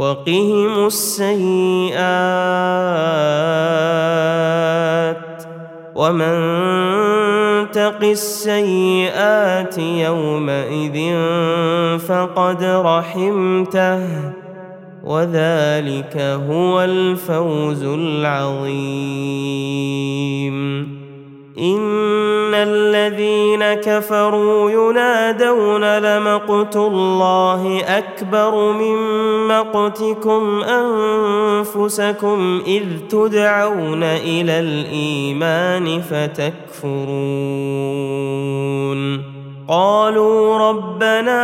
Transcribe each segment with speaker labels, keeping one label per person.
Speaker 1: وقهم السيئات ومن تق السيئات يومئذ فقد رحمته وذلك هو الفوز العظيم. ان الذين كفروا ينادون لمقت الله اكبر من مقتكم انفسكم اذ تدعون إلى الايمان فتكفرون قالوا ربنا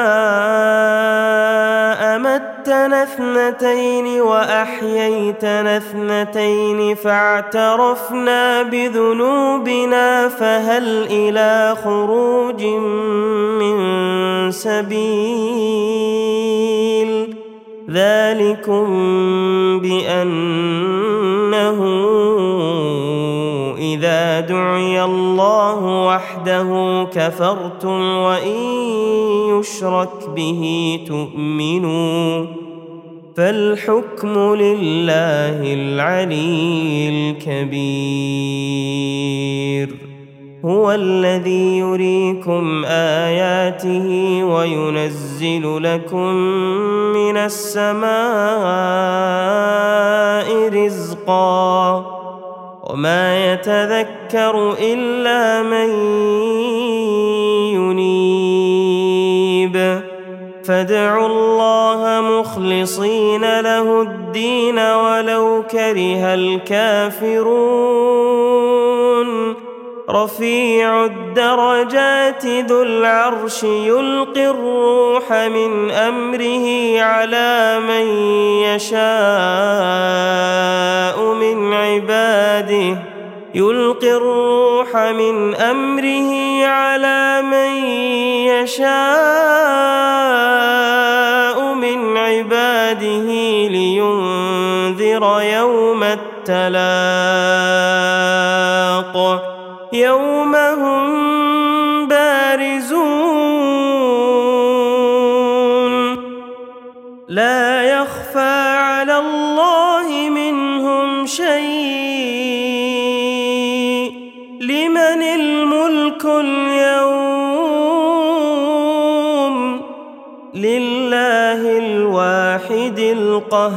Speaker 1: أمتنا اثنتين وأحييتنا اثنتين فاعترفنا بذنوبنا فهل إلى خروج من سبيل ذلكم بانه إذا دعي الله وحده كفرتم وان يشرك به تؤمنوا فالحكم لله العلي الكبير هو الذي يريكم اياته وينزل لكم من السماء رزقا وما يتذكر إلا من ينيب. فادعوا الله مخلصين له الدين ولو كره الكافرون. رفيع الدرجات ذو العرش يلقي الروح من أمره على من يشاء من عباده. يلقي الروح من أمره على من يشاء من عباده لينذر يوم التلاق. يوم هم بارزون. لا يخفى على الله منهم شيء. لمن الملك اليوم؟ لله الواحد القهار.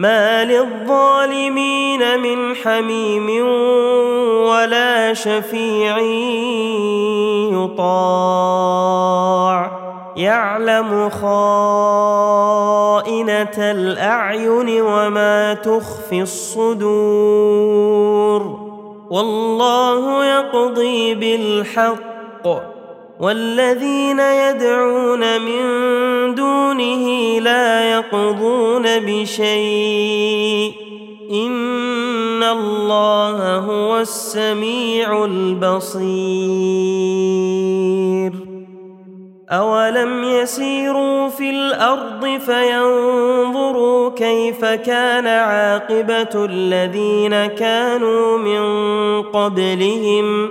Speaker 1: ما للظالمين من حميم ولا شفيع يطاع. يعلم خائنة الأعين وما تخفي الصدور. والله يقضي بالحق. والذين يدعون من دونه لا يقضون بشيء. إن الله هو السميع البصير. اولم يسيروا في الأرض فينظروا كيف كان عاقبه الذين كانوا من قبلهم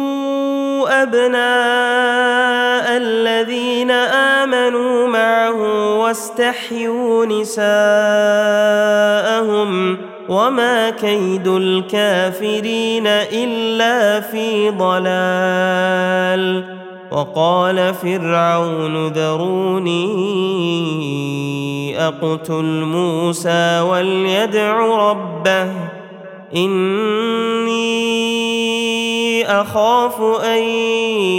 Speaker 1: أبناء الذين آمنوا معه واستحيوا نساءهم وما كيد الكافرين إلا في ضلال وقال فرعون ذروني أقتل موسى وليدع ربه إني أخاف أن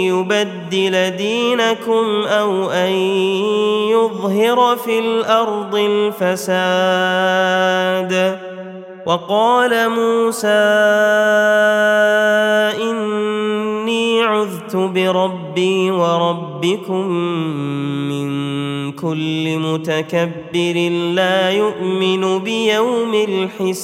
Speaker 1: يبدل دينكم أو أن يظهر في الأرض الفساد. وقال موسى إني عذت بربي وربكم من كل متكبر لا يؤمن بيوم الحساب.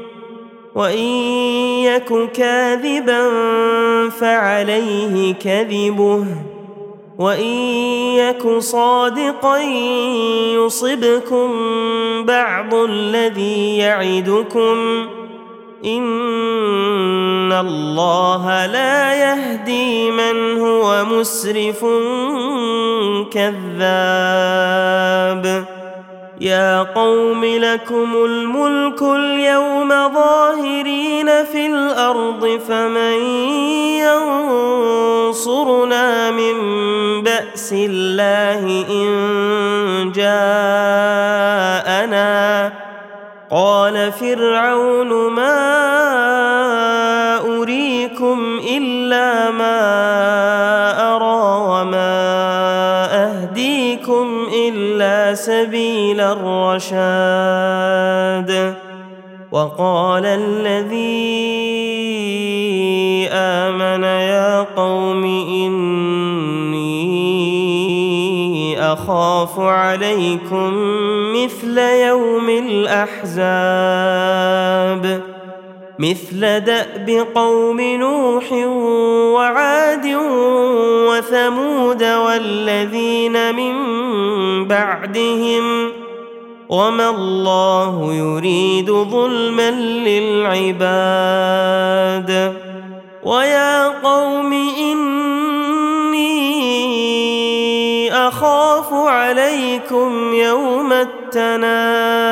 Speaker 1: وإن يك كاذبا فعليه كذبه وإن يك صادقا يصبكم بعض الذي يعدكم إن الله لا يهدي من هو مسرف كذاب يا قوم لكم الملك اليوم ظاهرين في الأرض فمن ينصرنا من بأس الله إن جاءنا قال فرعون ما أريكم إلا سبيل الرشاد. وقال الذي آمن يا قوم إني أخاف عليكم مثل يوم الأحزاب. مثل دأب قوم نوح وعاد وثمود والذين من بعدهم وما الله يريد ظلما للعباد ويا قوم إني أخاف عليكم يوم التناد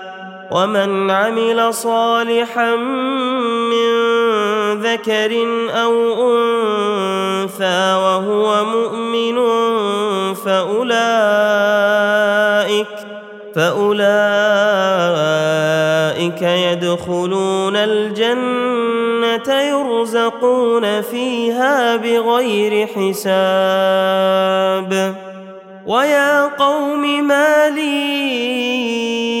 Speaker 1: ومن عمل صالحا من ذكر أو أنثى وهو مؤمن فأولئك فأولئك يدخلون الجنة يرزقون فيها بغير حساب. ويا قوم ما لي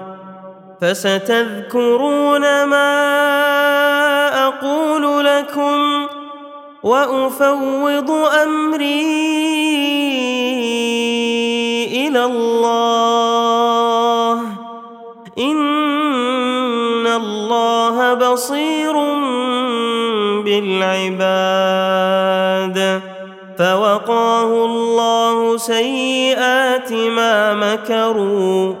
Speaker 1: فستذكرون ما أقول لكم وأفوض أمري إلى الله. إن الله بصير بالعباد. فوقاه الله سيئات ما مكروا.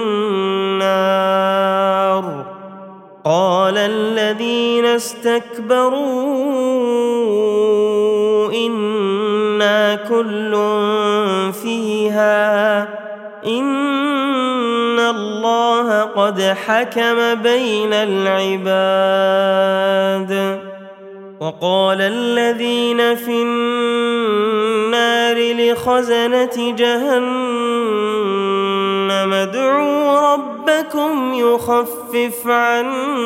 Speaker 1: قال الذين استكبروا إنا كل فيها إن الله قد حكم بين العباد. وقال الذين في النار لخزنة جهنم ادعوا ربكم يخفف عنا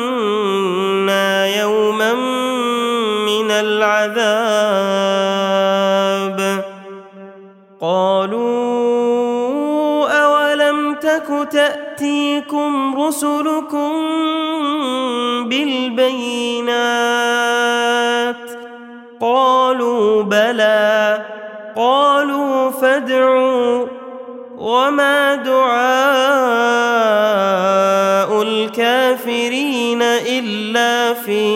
Speaker 1: يوما من العذاب. قالوا أولم تك تأتيكم رسلكم بالبينات؟ قالوا بلى. قالوا فادعوا. وما دعاء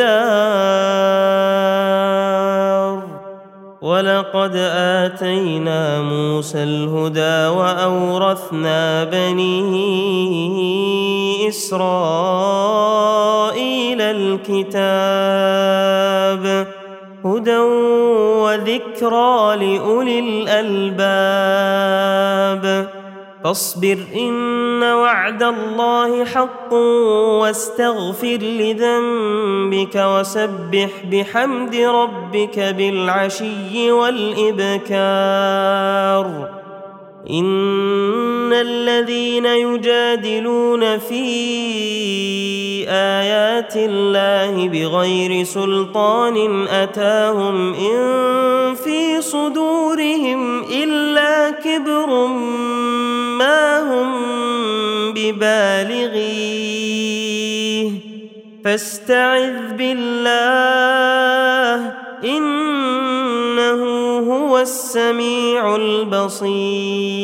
Speaker 1: الدار. ولقد آتينا موسى الهدى وأورثنا بني إسرائيل الكتاب هدى وذكرى لأولي الألباب. فاصبر إن وعد الله حق واستغفر لذنبك وسبح بحمد ربك بالعشي والإبكار. إن الذين يجادلون في آيات الله بغير سلطان أتاهم إن في صدورهم إلا كبر ما هم ببالغيه فاستعذ بالله إنه هو السميع البصير.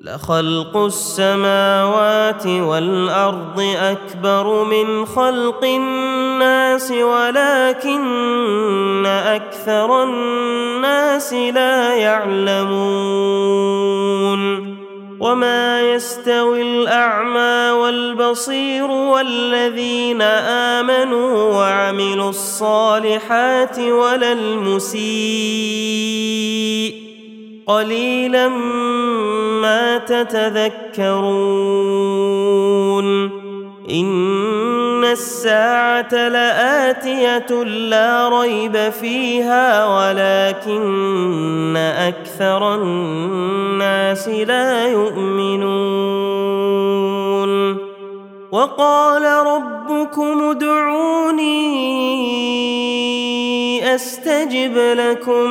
Speaker 1: لخلق السماوات والأرض أكبر من خلق الناس ولكن أكثر الناس لا يعلمون. وما يستوي الاعمى والبصير والذين امنوا وعملوا الصالحات ولا المسيء قليلا ما تتذكرون ان الساعة لاتيه لا ريب فيها ولكن أكثر الناس لا يؤمنون وقال ربكم ادعوني استجب لكم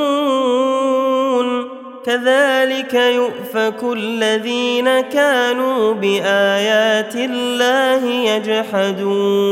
Speaker 1: كذلك يؤفك الذين كانوا بآيات الله يجحدون.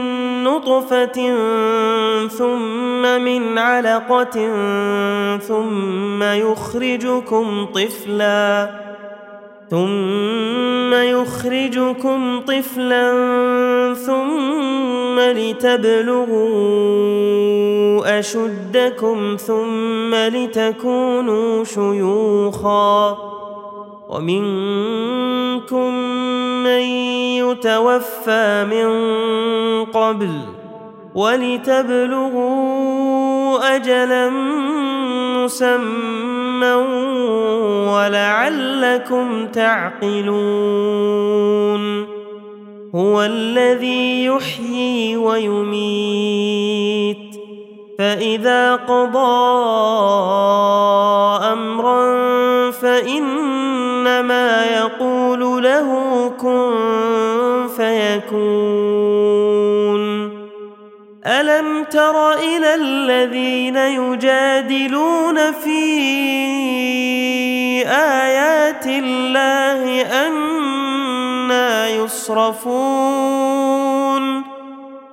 Speaker 1: نطفة ثم من علقة ثم يخرجكم طفلا ثم يخرجكم طفلا ثم لتبلغوا أشدكم ثم لتكونوا شيوخا ومنكم من يتوفى من قبل ولتبلغوا اجلا مسمى ولعلكم تعقلون هو الذي يحيي ويميت فإذا قضى امرا فانما يقول له كن فيكون. ألم تر إلى الذين يجادلون في آيات الله أنا يصرفون؟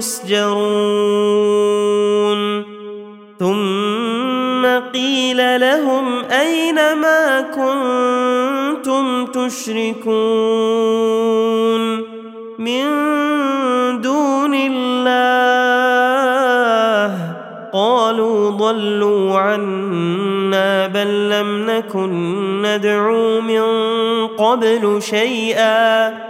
Speaker 1: يسجرون. ثم قيل لهم أين ما كنتم تشركون؟ من دون الله. قالوا ضلوا عنا بل لم نكن ندعو من قبل شيئا.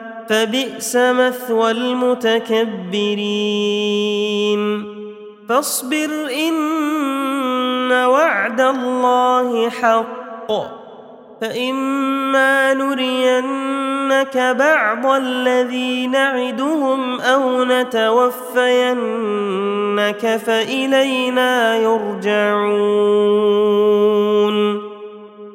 Speaker 1: فبئس مثوى المتكبرين. فاصبر إن وعد الله حق. فإما نرينك بعض الذي نعدهم أو نتوفينك فإلينا يرجعون.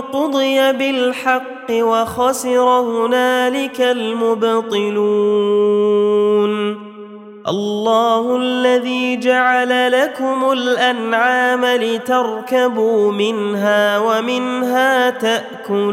Speaker 1: قضي بالحق وخسر هنالك المبطلون. الله الذي جعل لكم الأنعام لتركبوا منها ومنها تأكلون.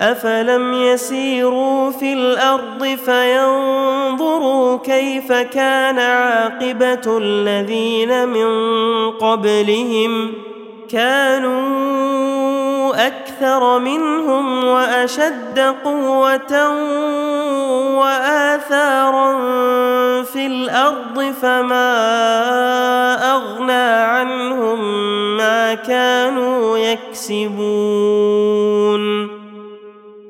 Speaker 1: افلم يسيروا في الأرض فينظروا كيف كان عاقبه الذين من قبلهم كانوا أكثر منهم واشد قوه واثارا في الأرض فما اغنى عنهم ما كانوا يكسبون